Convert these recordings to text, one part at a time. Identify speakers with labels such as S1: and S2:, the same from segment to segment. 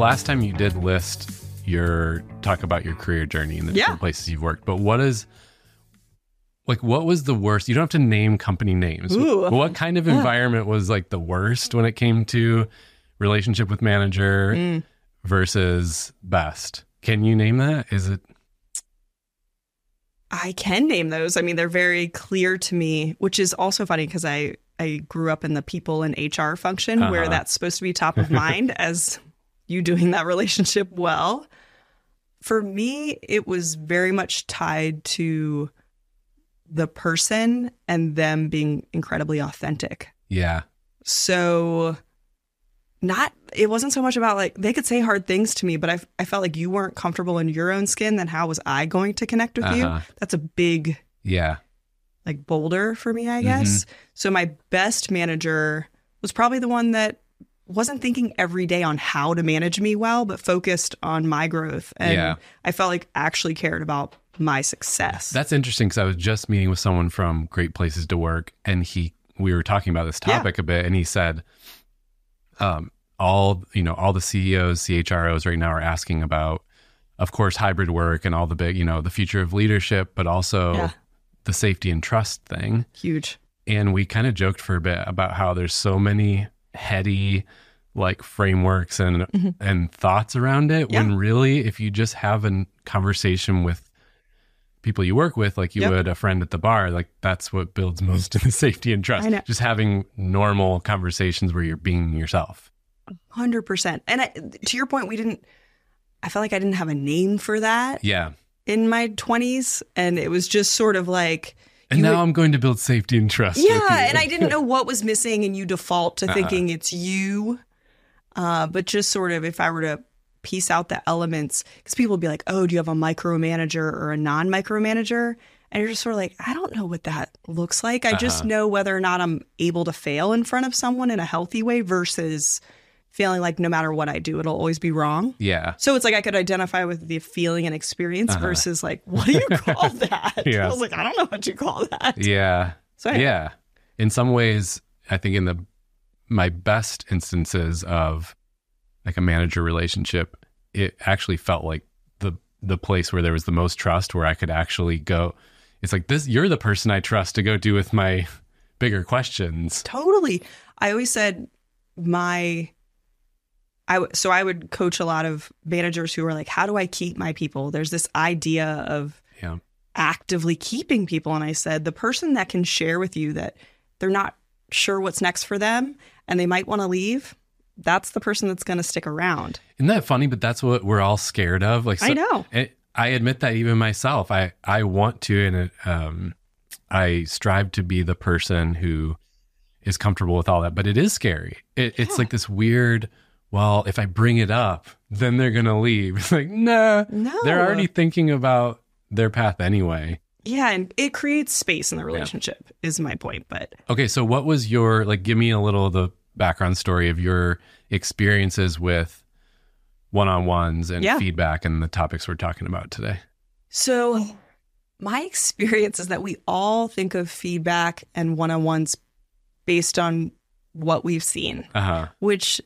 S1: last time you did list your talk about your career journey and the
S2: Yeah.
S1: different places you've worked, but what is like what was the worst? You don't have to name company names.
S2: Ooh.
S1: What kind of environment was like the worst when it came to relationship with manager
S2: Mm.
S1: versus best? Can you name that? Is it
S2: I can name those. I mean, they're very clear to me, which is also funny because I I grew up in the people and HR function where
S1: Uh-huh.
S2: that's supposed to be top of mind as you doing that relationship well. For me, it was very much tied to the person and them being incredibly authentic.
S1: yeah.
S2: So not it wasn't so much about like they could say hard things to me, but I I felt like you weren't comfortable in your own skin, then how was I going to connect with you?
S1: Uh-huh.
S2: That's a big
S1: Yeah.
S2: like boulder for me, I guess. So my best manager was probably the one that wasn't thinking every day on how to manage me well, but focused on my growth. And
S1: Yeah.
S2: I felt like actually cared about my success.
S1: That's interesting because I was just meeting with someone from Great Places to Work, and he we were talking about this
S2: Yeah.
S1: topic a bit, and he said, um, all you know, all the CEOs, CHROs right now are asking about, of course, hybrid work and all the big, you know, the future of leadership, but also
S2: Yeah.
S1: the safety and trust thing.
S2: huge.
S1: And we kind of joked for a bit about how there's so many heady like frameworks and and thoughts around it when
S2: Mm-hmm.
S1: Really if you just have a conversation with people you work with like you
S2: Yep.
S1: would a friend at the bar like that's what builds most of the safety and trust just having normal conversations where you're being yourself
S2: Hundred percent. And I, to your point, we didn't. I felt like I didn't have a name for that
S1: yeah
S2: in my twenties, and it was just sort of like,
S1: and now
S2: would-
S1: i'm going to build safety and trust
S2: yeah. And I didn't know what was missing, and you default to
S1: Uh-uh.
S2: thinking it's you. Uh, but just sort of, if I were to piece out the elements, because people would be like, "Oh, do you have a micromanager or a non-micromanager?" And you're just sort of like, I don't know what that looks like. I just
S1: Uh-huh.
S2: know whether or not I'm able to fail in front of someone in a healthy way versus feeling like no matter what I do, it'll always be wrong.
S1: yeah
S2: So it's like I could identify with the feeling and experience
S1: Uh-huh.
S2: versus like, what do you call that?
S1: Yeah.
S2: I was like, I don't know what you call that.
S1: yeah
S2: So
S1: yeah in some ways i think in the my best instances of like a manager relationship it actually felt like the the place where there was the most trust where i could actually go it's like this you're the person i trust to go do with my bigger questions
S2: Totally. I always said my I so I would coach a lot of managers who are like, how do I keep my people? There's this idea of
S1: yeah
S2: actively keeping people and I said the person that can share with you that they're not sure what's next for them and they might want to leave, that's the person that's going to stick around.
S1: isn't that funny but that's what we're all scared of like
S2: I know.
S1: it, i admit that even myself i i want to and it, um i strive to be the person who is comfortable with all that but it is scary it, it's like this weird well if i bring it up then they're gonna leave. It's like nah.
S2: No.
S1: they're already thinking about their path anyway.
S2: Yeah, and it creates space in the relationship is my point, but
S1: okay so what was your like give me a little of the background story of your experiences with one-on-ones and
S2: Yeah.
S1: feedback and the topics we're talking about today?
S2: So, my experience is that we all think of feedback and one on ones based on what we've seen,
S1: uh-huh.
S2: which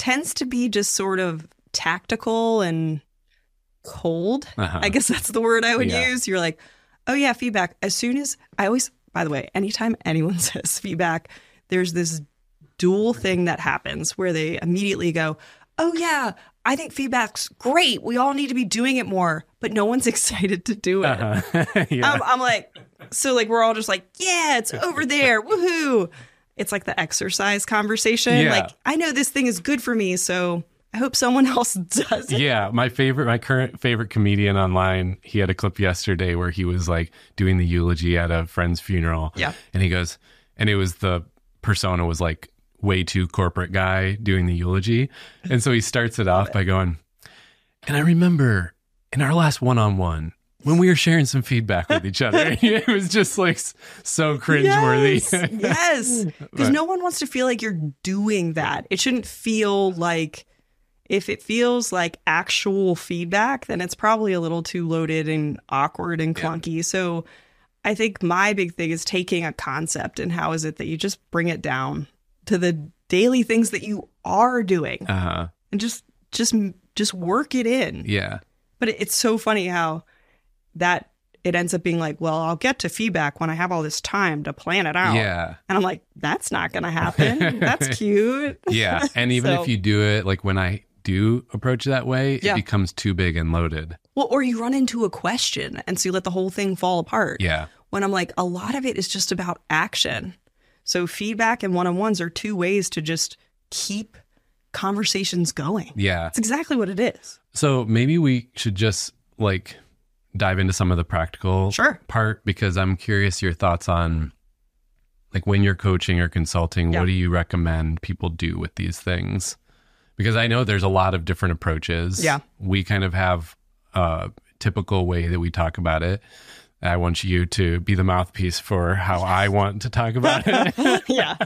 S2: tends to be just sort of tactical and cold.
S1: uh-huh
S2: I guess that's the word I would
S1: Yeah.
S2: use. You're like, oh, yeah, feedback. As soon as I always, by the way, anytime anyone says feedback, there's this dual thing that happens where they immediately go, oh, yeah, I think feedback's great. We all need to be doing it more, but no one's excited to do it.
S1: uh-huh yeah
S2: I'm, I'm like, so like we're all just like, yeah, it's over there, woohoo! It's like the exercise conversation.
S1: Yeah.
S2: Like I know this thing is good for me, so I hope someone else does it.
S1: Yeah, my favorite, my current favorite comedian online, he had a clip yesterday where he was like doing the eulogy at a friend's funeral.
S2: Yeah.
S1: And he goes, and it was the persona was like way too corporate guy doing the eulogy. And so he starts it off by going, and I remember in our last one on one, when we were sharing some feedback with each other, it was just like so cringeworthy.
S2: Yes, yes. Because no one wants to feel like you're doing that. It shouldn't feel like if it feels like actual feedback, then it's probably a little too loaded and awkward and
S1: Yeah.
S2: clunky. So I think my big thing is taking a concept and how is it that you just bring it down to the daily things that you are doing
S1: uh-huh.
S2: and just just just work it in.
S1: Yeah.
S2: But it, it's so funny how that it ends up being like, well, I'll get to feedback when I have all this time to plan it out.
S1: Yeah.
S2: And I'm like, that's not going to happen. that's cute.
S1: Yeah. And even
S2: So-
S1: if you do it, like when I do approach it that way,
S2: Yeah.
S1: it becomes too big and loaded.
S2: Well, or you run into a question and so you let the whole thing fall apart.
S1: Yeah.
S2: When I'm like, a lot of it is just about action. So feedback and one on ones are two ways to just keep conversations going.
S1: Yeah.
S2: That's exactly what it is.
S1: So maybe we should just like dive into some of the practical
S2: Sure.
S1: part because I'm curious your thoughts on like when you're coaching or consulting,
S2: Yeah.
S1: what do you recommend people do with these things? Because I know there's a lot of different approaches.
S2: Yeah.
S1: We kind of have a typical way that we talk about it. I want you to be the mouthpiece for how I want to talk about it.
S2: yeah.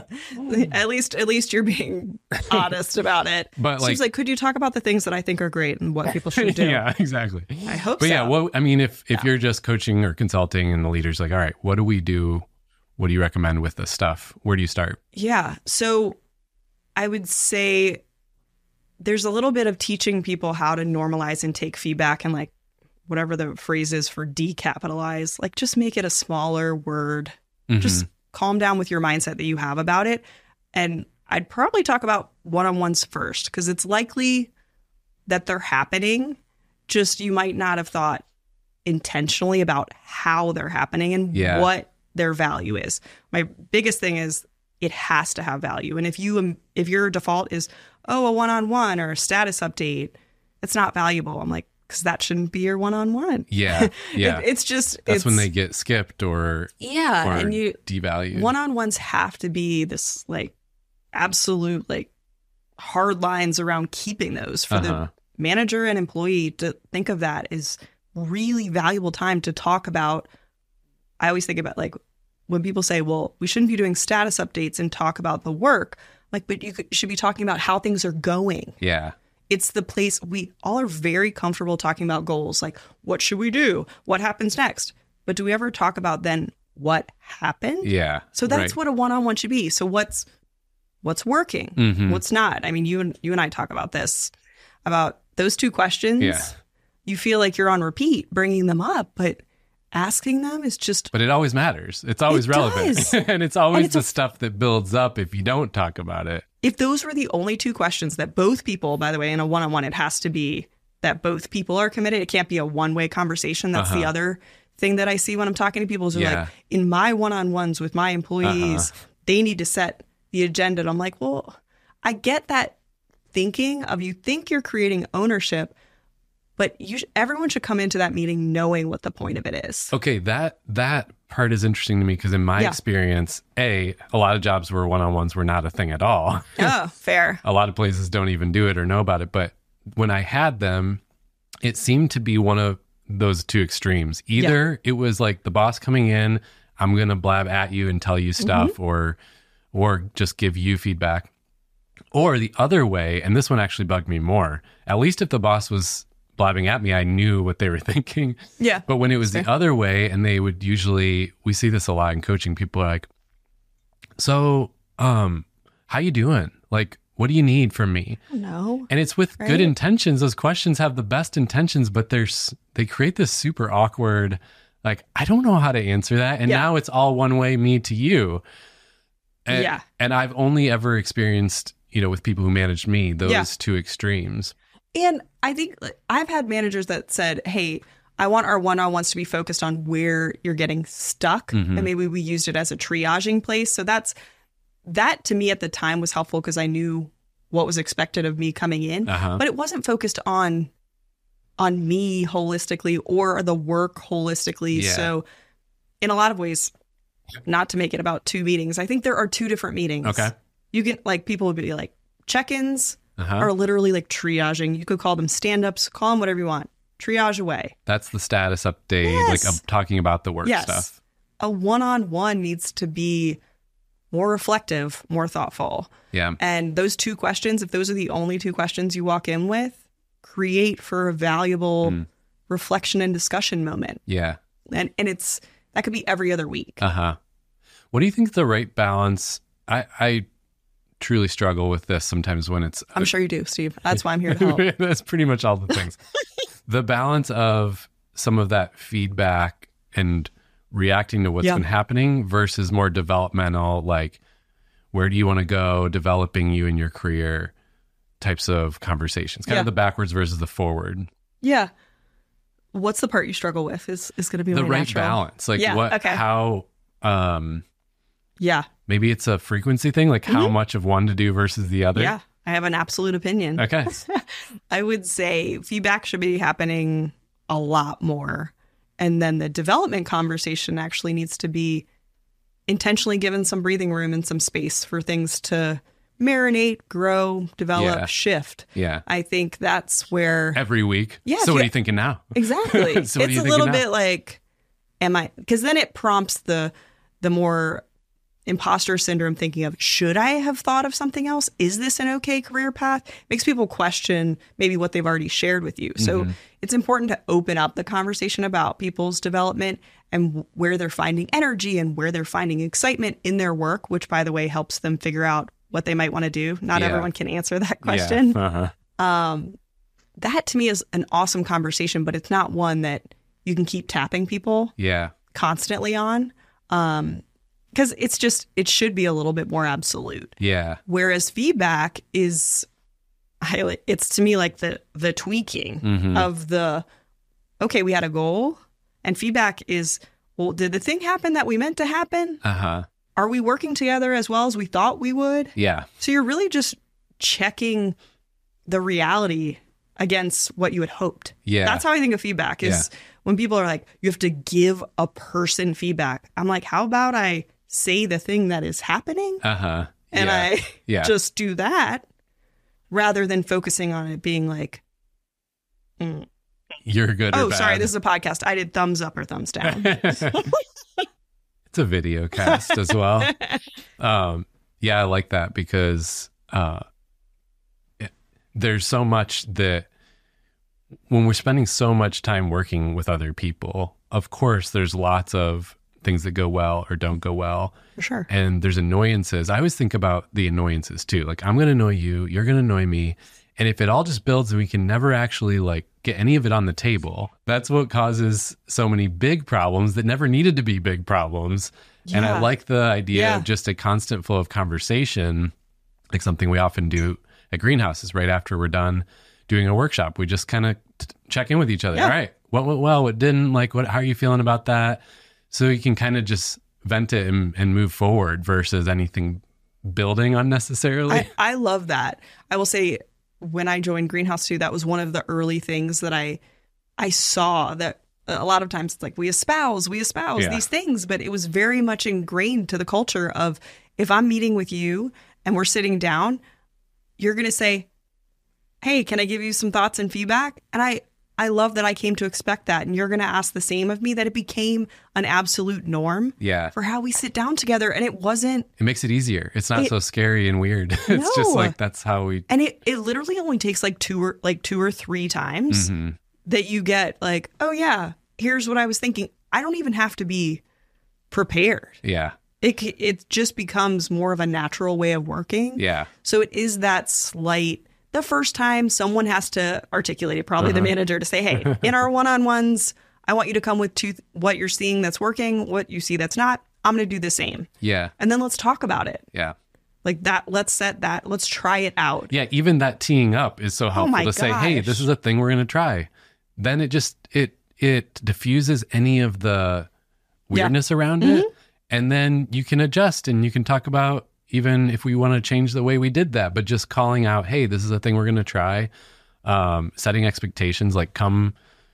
S2: At least at least you're being honest about it.
S1: But, like-
S2: like could you talk about the things that I think are great and what people should do?
S1: yeah, exactly.
S2: I hope
S1: But
S2: so.
S1: yeah, well I mean, if if you're just coaching or consulting, and the leader's like, "All right, what do we do? What do you recommend with this stuff? Where do you start?"
S2: Yeah. So I would say there's a little bit of teaching people how to normalize and take feedback and like whatever the phrase is for decapitalize, like just make it a smaller word.
S1: Mhm.
S2: Just calm down with your mindset that you have about it. And I'd probably talk about one on ones first because it's likely that they're happening. Just you might not have thought intentionally about how they're happening and
S1: Yeah.
S2: what their value is. My biggest thing is it has to have value. And if you um, if your default is oh a one on one or a status update, it's not valuable. I'm like because that shouldn't be your one on one.
S1: yeah, yeah.
S2: it's just
S1: That's
S2: it's,
S1: when they get skipped or
S2: yeah,
S1: or
S2: and you
S1: devalued.
S2: one on ones have to be this like absolute like hard lines around keeping those for
S1: Uh-huh.
S2: the manager and employee to think of that as really valuable time to talk about. I always think about like when people say, well, we shouldn't be doing status updates and talk about the work. Like, but you could, should be talking about how things are going
S1: yeah,
S2: it's the place we all are very comfortable talking about goals like what should we do what happens next but do we ever talk about then what happened
S1: yeah.
S2: so that's
S1: right.
S2: what a one-on-one should be so what's what's working
S1: Mhm.
S2: what's not i mean you and you and i talk about this about those two questions
S1: Yeah.
S2: you feel like you're on repeat bringing them up but asking them is just
S1: But it always matters. It's always
S2: It
S1: relevant, and it's always
S2: it's
S1: the
S2: a-
S1: stuff that builds up if you don't talk about it.
S2: if those were the only two questions that both people, by the way, in a one on one, it has to be that both people are committed. It can't be a one way conversation. That's the
S1: Uh-huh.
S2: other thing that I see when I'm talking to people is
S1: Yeah.
S2: like, in my one on ones with my employees,
S1: Uh-huh.
S2: they need to set the agenda. And I'm like, well, I get that thinking of you think you're creating ownership, but you sh- everyone should come into that meeting knowing what the point of it is.
S1: Okay, that that part is interesting to me because in my
S2: Yeah.
S1: experience, a a lot of jobs where one on ones were not a thing at all.
S2: oh, fair.
S1: a lot of places don't even do it or know about it. But when I had them, it seemed to be one of those two extremes. Either it was like the boss coming in, I'm gonna blab at you and tell you mm-hmm. stuff, or or just give you feedback. Or the other way, and this one actually bugged me more. At least if the boss was blabbing at me, I knew what they were thinking.
S2: Yeah.
S1: But when it was the other way, and they would usually, we see this a lot in coaching. People are like, "So, um, how you doing? Like, what do you need from me?"
S2: No.
S1: And it's with
S2: Right.
S1: good intentions. Those questions have the best intentions, but there's they create this super awkward. Like, I don't know how to answer that, and
S2: Yeah.
S1: now it's all one way, me to you. And,
S2: Yeah.
S1: And I've only ever experienced, you know, with people who managed me, those
S2: Yeah.
S1: two extremes.
S2: And I think like, I've had managers that said, "Hey, I want our one-on-ones to be focused on where you're getting stuck,
S1: Mhm.
S2: and maybe we used it as a triaging place." So that's that to me at the time was helpful because I knew what was expected of me coming in,
S1: Uh-huh.
S2: but it wasn't focused on on me holistically or the work holistically.
S1: Yeah.
S2: So in a lot of ways, not to make it about two meetings, I think there are two different meetings.
S1: Okay.
S2: You can like people would be like check-ins
S1: Uh-huh.
S2: are literally like triaging. You could call them stand ups, call them whatever you want. Triage away.
S1: That's the status update,
S2: Yes.
S1: like I'm talking about the work
S2: Yes.
S1: stuff.
S2: A one on one needs to be more reflective, more thoughtful.
S1: Yeah.
S2: And those two questions, if those are the only two questions you walk in with, create for a valuable
S1: Mm.
S2: reflection and discussion moment.
S1: Yeah.
S2: And and it's that could be every other week.
S1: Uh huh. What do you think the right balance? I I truly struggle with this sometimes when it's
S2: I'm sure you do, Steve. That's why I'm here to help.
S1: That's pretty much all the things. the balance of some of that feedback and reacting to what's
S2: Yeah.
S1: been happening versus more developmental, like where do you want to go, developing you in your career types of conversations. Kind
S2: Yeah.
S1: of the backwards versus the forward.
S2: yeah. What's the part you struggle with? Is is going to be
S1: the right
S2: natural.
S1: balance. Like
S2: Yeah,
S1: what
S2: okay.
S1: how um
S2: Yeah,
S1: maybe it's a frequency thing, like how much of one to do versus the other.
S2: Mm-hmm. yeah. I have an absolute opinion.
S1: Okay.
S2: I would say feedback should be happening a lot more. And then the development conversation actually needs to be intentionally given some breathing room and some space for things to marinate, grow, develop,
S1: Yeah.
S2: shift.
S1: Yeah.
S2: I think that's where
S1: Every week.
S2: Yeah,
S1: So what are you thinking now?
S2: exactly.
S1: So
S2: it's a little
S1: now?
S2: bit like am I cuz then it prompts the the more imposter syndrome thinking of should I have thought of something else? Is this an okay career path? Makes people question maybe what they've already shared with you. So
S1: Mm-hmm.
S2: it's important to open up the conversation about people's development and where they're finding energy and where they're finding excitement in their work, which by the way helps them figure out what they might want to do. Not
S1: Yeah.
S2: everyone can answer that question
S1: Yeah. Uh-huh.
S2: um, that to me is an awesome conversation, but it's not one that you can keep tapping people
S1: Yeah.
S2: constantly on. Um, because it's just it should be a little bit more absolute.
S1: Yeah.
S2: Whereas feedback is, I, it's to me like the the tweaking
S1: Mhm.
S2: of the, okay, we had a goal, and feedback is, well, did the thing happen that we meant to happen?
S1: Uh-huh.
S2: Are we working together as well as we thought we would?
S1: Yeah.
S2: So you're really just checking the reality against what you had hoped.
S1: Yeah.
S2: That's how I think of feedback is when people are like, you have to give a person feedback. I'm like, how about I say the thing that is happening
S1: Uh-huh.
S2: and
S1: yeah.
S2: I
S1: Yeah.
S2: just do that rather than focusing on it being like, mm,
S1: You're good
S2: oh, sorry, this is a podcast. I did thumbs up or thumbs down.
S1: it's a video cast as well. Um, yeah, I like that because uh, it- there's so much that when we're spending so much time working with other people, of course, there's lots of things that go well or don't go well.
S2: For sure.
S1: and there's annoyances. I always think about the annoyances too. Like I'm going to annoy you, you're going to annoy me, and if it all just builds and we can never actually like get any of it on the table, that's what causes so many big problems that never needed to be big problems. And I like the idea
S2: Yeah.
S1: of just a constant flow of conversation, like something we often do at greenhouses right after we're done doing a workshop. We just kind of t- check in with each other.
S2: Yeah.
S1: All right, what went well, what didn't? Like, what? How are you feeling about that? So you can kind of just vent it and, and move forward versus anything building unnecessarily.
S2: I, I love that. I will say when I joined Greenhouse 2, that was one of the early things that I I saw that a lot of times it's like we espouse, we espouse
S1: Yeah.
S2: these things, but it was very much ingrained to the culture of if I'm meeting with you and we're sitting down, you're going to say, "Hey, can I give you some thoughts and feedback?" And I I love that I came to expect that and you're going to ask the same of me that it became an absolute norm
S1: yeah,
S2: for how we sit down together and it wasn't
S1: it makes it easier. It's not
S2: It-
S1: so scary and weird. it's just like that's how we.
S2: and it, it literally only takes like two or like two or three times
S1: Mhm.
S2: that you get like oh yeah here's what i was thinking i don't even have to be prepared
S1: Yeah,
S2: it it just becomes more of a natural way of working
S1: yeah,
S2: so it is that slight the first time someone has to articulate it probably the manager to say hey in our one-on-ones i want you to come with two what you're seeing that's working what you see that's not i'm going to do the same
S1: yeah,
S2: and then let's talk about it
S1: yeah.
S2: like that let's set that let's try it out
S1: Yeah, even that teeing up is so helpful
S2: Oh
S1: to say, "Hey, this is a thing we're going to try." Then it just it it diffuses any of the
S2: Yeah.
S1: weirdness around
S2: Mm-hmm.
S1: it, and then you can adjust and you can talk about even if we want to change the way we did that, but just calling out, "Hey, this is a thing we're going to try." Um, setting expectations, like come,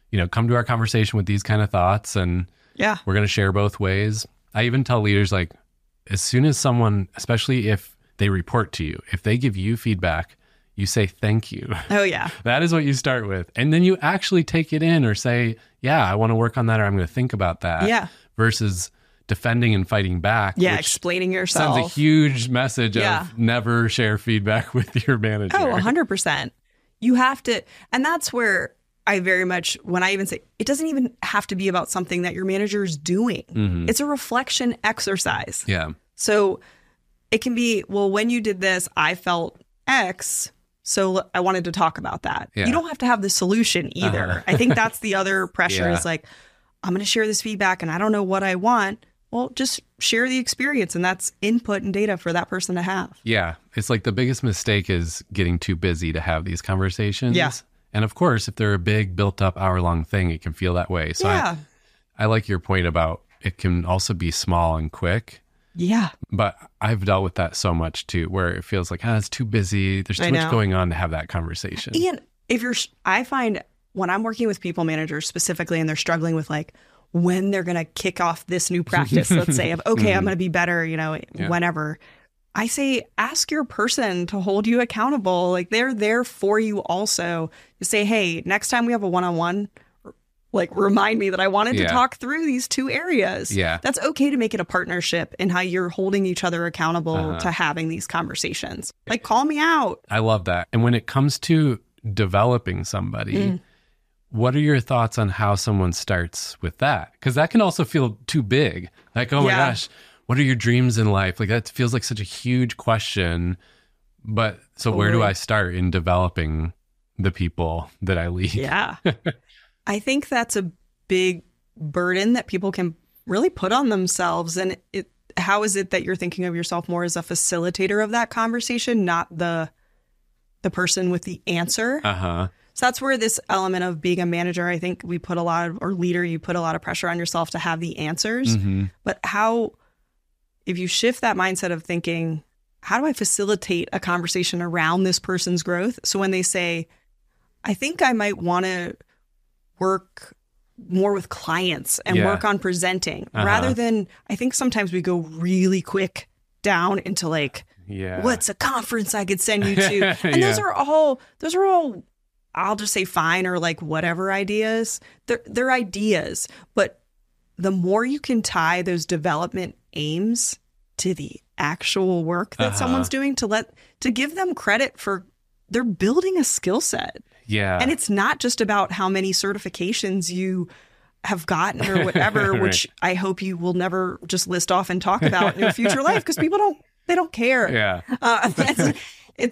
S1: you know, come to our conversation with these kind of thoughts, and
S2: yeah
S1: we're going to share both ways. I even tell leaders like, as soon as someone, especially if they report to you, if they give you feedback, you say thank you.
S2: oh yeah
S1: that is what you start with. And then you actually take it in or say, yeah, I want to work on that or I'm going to think about that.
S2: Yeah.
S1: Versus defending and fighting back.
S2: Yeah,
S1: which
S2: explaining yourself.
S1: sends a huge message
S2: Yeah.
S1: of never share feedback with your manager.
S2: Oh, 100%. You have to, and that's where I very much, when I even say, it doesn't even have to be about something that your manager is doing.
S1: Mm-hmm.
S2: It's a reflection exercise.
S1: Yeah.
S2: So it can be, well, when you did this, I felt X. So I wanted to talk about that.
S1: Yeah.
S2: You don't have to have the solution either.
S1: Uh-huh.
S2: I think that's the other pressure
S1: Yeah.
S2: is like, I'm going to share this feedback and I don't know what I want. Well, just share the experience and that's input and data for that person to have.
S1: Yeah. It's like the biggest mistake is getting too busy to have these conversations.
S2: Yeah.
S1: And of course, if they're a big, built up hour long thing, it can feel that way. So
S2: yeah.
S1: I, I like your point about it can also be small and quick.
S2: Yeah.
S1: But I've dealt with that so much too, where it feels like, ah, it's too busy. There's too much going on to have that conversation.
S2: And if you're, I find when I'm working with people managers specifically and they're struggling with like when they're going to kick off this new practice, let's say, of, okay, I'm going to be better, you know,
S1: Yeah.
S2: whenever. I say, ask your person to hold you accountable. Like they're there for you also to say, hey, next time we have a one on one, like remind me that I wanted to talk through these two areas.
S1: Yeah.
S2: That's okay to make it a partnership in how you're holding each other accountable
S1: Uh-huh.
S2: to having these conversations. Like, call me out.
S1: I love that. And when it comes to developing somebody,
S2: Mm.
S1: What are your thoughts on how someone starts with that? Because that can also feel too big. Like, oh my
S2: Yeah.
S1: gosh, what are your dreams in life? Like, that feels like such a huge question. But so, where do I start in developing the people that I lead?
S2: Yeah. I think that's a big burden that people can really put on themselves. And it, how is it that you're thinking of yourself more as a facilitator of that conversation, not the the person with the answer?
S1: Uh huh.
S2: So that's where this element of being a manager, I think we put a lot of, or leader, you put a lot of pressure on yourself to have the answers.
S1: hmm
S2: But how, if you shift that mindset of thinking, how do I facilitate a conversation around this person's growth? So when they say, I think I might want to work more with clients and
S1: Yeah.
S2: work on presenting
S1: Uh-huh.
S2: rather than, I think sometimes we go really quick down into like,
S1: Yeah.
S2: what's a conference I could send you to? And those are all, those are all, I'll just say fine or like whatever ideas. They're, they're ideas. But the more you can tie those development aims to the actual work that
S1: Uh-huh.
S2: someone's doing to let, to give them credit for they're building a skill set.
S1: Yeah.
S2: And it's not just about how many certifications you have gotten or whatever,
S1: Right.
S2: which I hope you will never just list off and talk about in your future life because people don't, they don't care.
S1: yeah.
S2: Uh, it's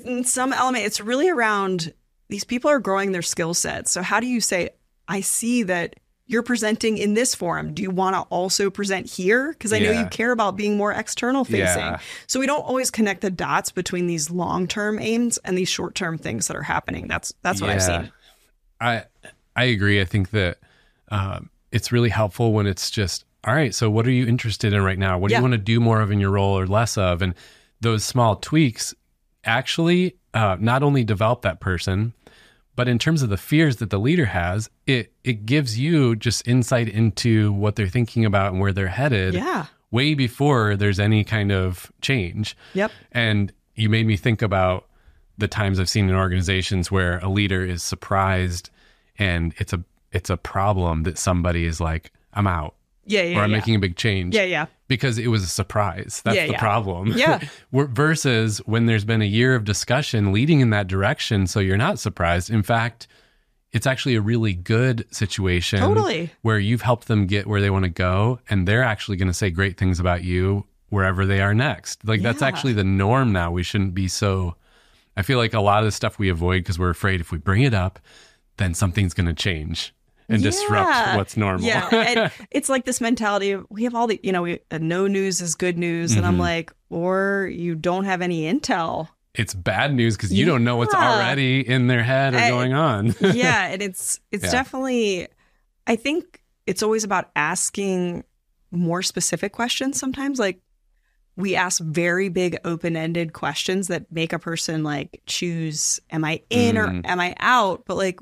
S2: in some element, it's really around these people are growing their skill sets. So, how do you say, I see that you're presenting in this forum? Do you want to also present here? Because I know you care about being more external facing.
S1: Yeah.
S2: So, we don't always connect the dots between these long term aims and these short term things that are happening. That's that's what I've seen.
S1: I I agree. I think that um, it's really helpful when it's just all right. So, what are you interested in right now? What do
S2: Yeah.
S1: you want to do more of in your role or less of? And those small tweaks actually uh, not only develop that person, but in terms of the fears that the leader has, it it gives you just insight into what they're thinking about and where they're headed.
S2: Yeah.
S1: Way before there's any kind of change.
S2: Yep.
S1: And you made me think about the times I've seen in organizations where a leader is surprised and it's a it's a problem that somebody is like, I'm out
S2: Yeah. Yeah.
S1: or I'm
S2: yeah.
S1: making a big change.
S2: yeah. Yeah.
S1: Because it was a surprise. That's
S2: Yeah,
S1: the
S2: yeah.
S1: problem.
S2: Yeah.
S1: Versus when there's been a year of discussion leading in that direction, so you're not surprised. In fact, it's actually a really good situation
S2: Totally.
S1: where you've helped them get where they want to go and they're actually going to say great things about you wherever they are next. Like that's actually the norm now. We shouldn't be so I feel like a lot of the stuff we avoid because we're afraid if we bring it up, then something's going to change and disrupt what's normal.
S2: Yeah, and it's like this mentality of we have all the you know we, uh, no news is good news, and I'm
S1: Mhm.
S2: like, or you don't have any intel.
S1: it's bad news because you don't know what's already in their head or
S2: I-
S1: going on.
S2: yeah, and it's it's
S1: Yeah.
S2: definitely. I think it's always about asking more specific questions. Sometimes, like we ask very big open ended questions that make a person like choose: Am I in or
S1: Mm.
S2: am I out? But like,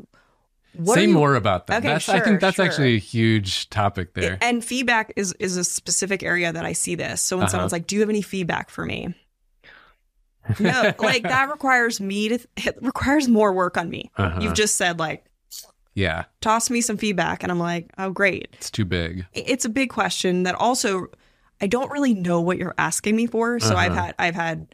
S2: what
S1: Say
S2: you-
S1: more about that.
S2: Okay,
S1: that's, I think that's
S2: sure.
S1: actually a huge topic there.
S2: And feedback is is a specific area that I see this. So when
S1: Uh-huh.
S2: someone's like, "Do you have any feedback for me?" No, like that requires me to it requires more work on me.
S1: Uh-huh.
S2: You've just said like,
S1: yeah,
S2: "Toss me some feedback," and I'm like, "Oh, great."
S1: it's too big.
S2: It's a big question that also I don't really know what you're asking me for. So I've
S1: Uh-huh.
S2: had I've had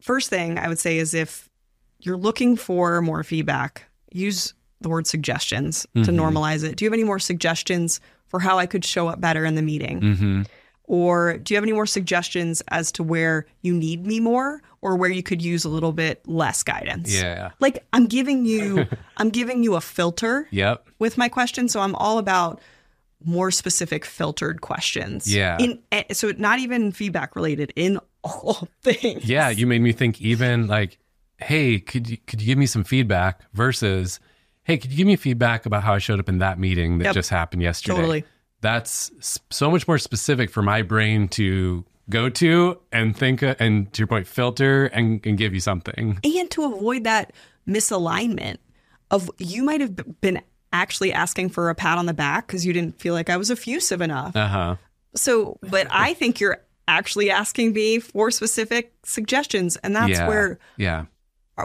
S2: first thing I would say is if you're looking for more feedback, use the word suggestions to
S1: Mhm.
S2: normalize it. Do you have any more suggestions for how I could show up better in the meeting?
S1: hmm
S2: Or do you have any more suggestions as to where you need me more or where you could use a little bit less guidance?
S1: Yeah.
S2: Like I'm giving you I'm giving you a filter
S1: Yep.
S2: with my questions, so I'm all about more specific filtered questions.
S1: Yeah.
S2: In eh, so not even feedback related in all things.
S1: Yeah, you made me think even like, hey, could you could you give me some feedback versus, hey, could you give me feedback about how I showed up in that meeting that
S2: Yep.
S1: just happened yesterday?
S2: Totally.
S1: That's so much more specific for my brain to go to and think uh, and to your point, filter and, and give you something.
S2: and to avoid that misalignment of you might have been actually asking for a pat on the back because you didn't feel like I was effusive enough.
S1: Uh huh.
S2: So, but I think you're actually asking me for specific suggestions, and that's
S1: yeah.
S2: where
S1: Yeah.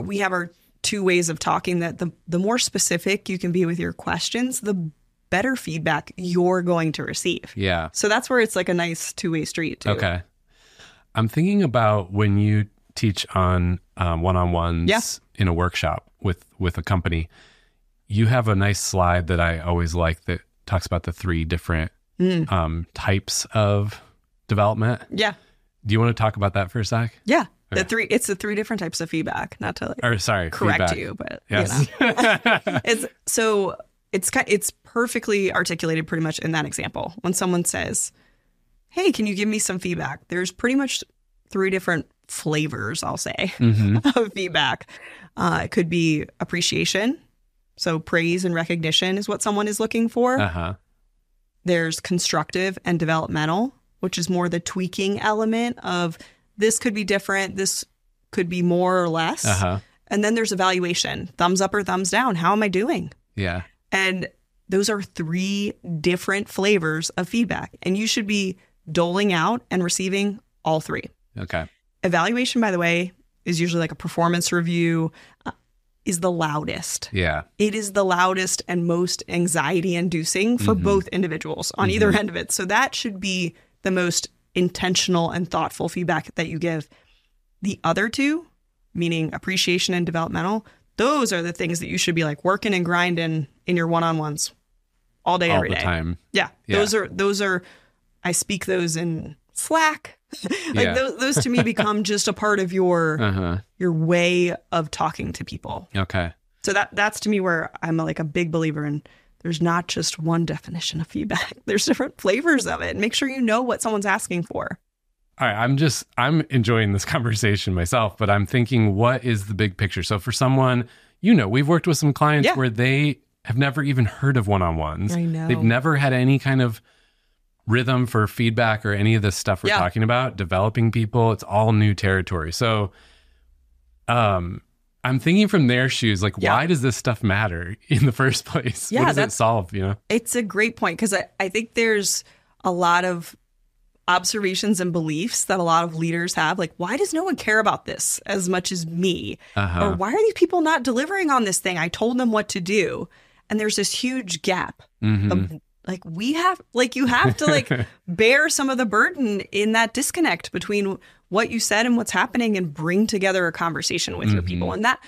S2: we have our two ways of talking. That the the more specific you can be with your questions, the better feedback you're going to receive.
S1: Yeah.
S2: So that's where it's like a nice two way street. Too.
S1: Okay. I'm thinking about when you teach on um, one-on-ones
S2: Yeah.
S1: in a workshop with with a company. You have a nice slide that I always like that talks about the three different
S2: Mm.
S1: um, types of development.
S2: Yeah.
S1: Do you want to talk about that for a sec?
S2: Yeah. The three. It's the three different types of feedback. Not to like
S1: Or sorry,
S2: correct
S1: feedback.
S2: you, but you know. It's so it's it's perfectly articulated pretty much in that example when someone says hey can you give me some feedback there's pretty much three different flavors i'll say
S1: hmm
S2: of feedback uh, it could be appreciation so praise and recognition is what someone is looking for
S1: Uh huh.
S2: there's constructive and developmental which is more the tweaking element of this could be different this could be more or less
S1: Uh huh.
S2: and then there's evaluation thumbs up or thumbs down how am i doing
S1: Yeah.
S2: and those are three different flavors of feedback. And you should be doling out and receiving all three.
S1: Okay.
S2: Evaluation, by the way, is usually like a performance review, uh, is the loudest.
S1: Yeah.
S2: It is the loudest and most anxiety inducing for
S1: Mhm.
S2: both individuals on either end of it. So that should be the most intentional and thoughtful feedback that you give. The other two, meaning appreciation and developmental, those are the things that you should be like working and grinding in your one-on-ones all day
S1: All
S2: every
S1: the
S2: day.
S1: time.
S2: Yeah,
S1: Yeah.
S2: those are those are I speak those in Slack. like
S1: Yeah.
S2: those, those to me become just a part of your
S1: Uh huh.
S2: your way of talking to people.
S1: Okay.
S2: So that that's to me where I'm like a big believer in there's not just one definition of feedback. There's different flavors of it. Make sure you know what someone's asking for.
S1: All right, I'm just I'm enjoying this conversation myself, but I'm thinking what is the big picture? So for someone, you know, we've worked with some clients
S2: Yeah.
S1: where they have never even heard of one-on-ones.
S2: I know.
S1: They've never had any kind of rhythm for feedback or any of this stuff we're
S2: Yeah.
S1: talking about, developing people, it's all new territory. So um I'm thinking from their shoes, like,
S2: Yeah.
S1: why does this stuff matter in the first place?
S2: Yeah,
S1: what does it solve? You know?
S2: It's a great point because I, I think there's a lot of observations and beliefs that a lot of leaders have. Like, why does no one care about this as much as me?
S1: Uh-huh.
S2: Or why are these people not delivering on this thing? I told them what to do. And there's this huge gap.
S1: Mhm.
S2: of, like, we have, like, you have to, like, bear some of the burden in that disconnect between what you said and what's happening and bring together a conversation with your people. And that,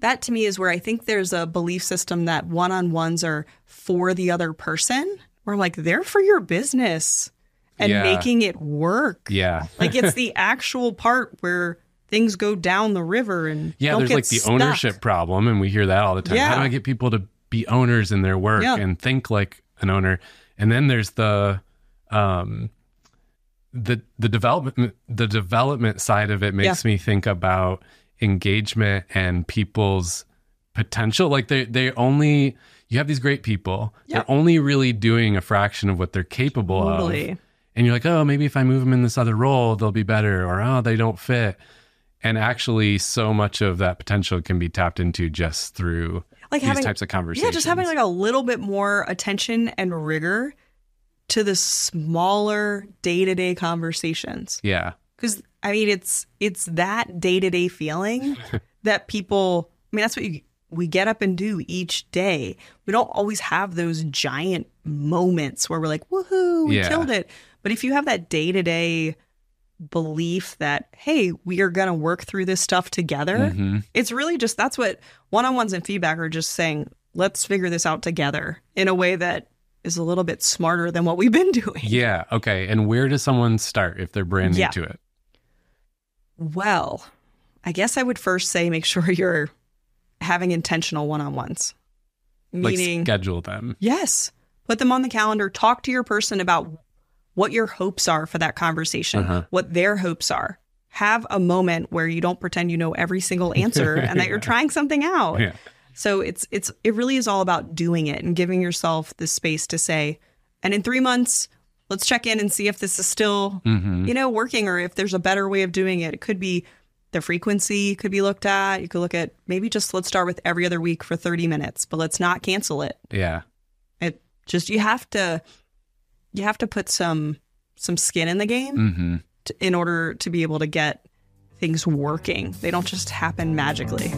S2: that to me is where I think there's a belief system that one on ones are for the other person, where I'm like, they're for your business and
S1: Yeah.
S2: making it work.
S1: yeah.
S2: Like it's the actual part where things go down the river and
S1: Yeah, there's like the
S2: stuck.
S1: ownership problem, and we hear that all the time. How do I get people to be owners in their work
S2: Yeah.
S1: and think like an owner? And then there's the um the the development the development side of it makes me think about engagement and people's potential. Like they they only you have these great people.
S2: Yeah.
S1: They're only really doing a fraction of what they're capable of and you're like, oh, maybe if I move them in this other role, they'll be better, or oh, they don't fit. And actually, so much of that potential can be tapped into just through
S2: Like
S1: these
S2: having
S1: types of conversations.
S2: Yeah, just having like a little bit more attention and rigor to the smaller day-to-day conversations.
S1: yeah,
S2: Cuz I mean it's it's that day-to-day feeling that people I mean that's what you we get up and do each day. We don't always have those giant moments where we're like, "Woohoo, we
S1: Yeah.
S2: killed it." But if you have that day-to-day belief that hey, we are going to work through this stuff together,
S1: Mhm.
S2: it's really just that's what one-on-ones and feedback are just saying let's figure this out together in a way that is a little bit smarter than what we've been doing.
S1: Yeah. Okay. And where does someone start if they're brand new
S2: Yeah.
S1: to it?
S2: Well, I guess I would first say make sure you're having intentional one on ones. Meaning,
S1: like schedule them.
S2: yes, put them on the calendar, talk to your person about what your hopes are for that conversation,
S1: Uh-huh.
S2: what their hopes are. Have a moment where you don't pretend you know every single answer and that you're trying something out.
S1: Yeah.
S2: So it's it's it really is all about doing it and giving yourself the space to say, and in three months, let's check in and see if this is still
S1: hmm
S2: you know working or if there's a better way of doing it. It could be the frequency could be looked at. You could look at maybe just let's start with every other week for 30 minutes, but let's not cancel it.
S1: Yeah.
S2: It just you have to you have to put some some skin in the game
S1: hmm
S2: to, in order to be able to get things working. They don't just happen magically.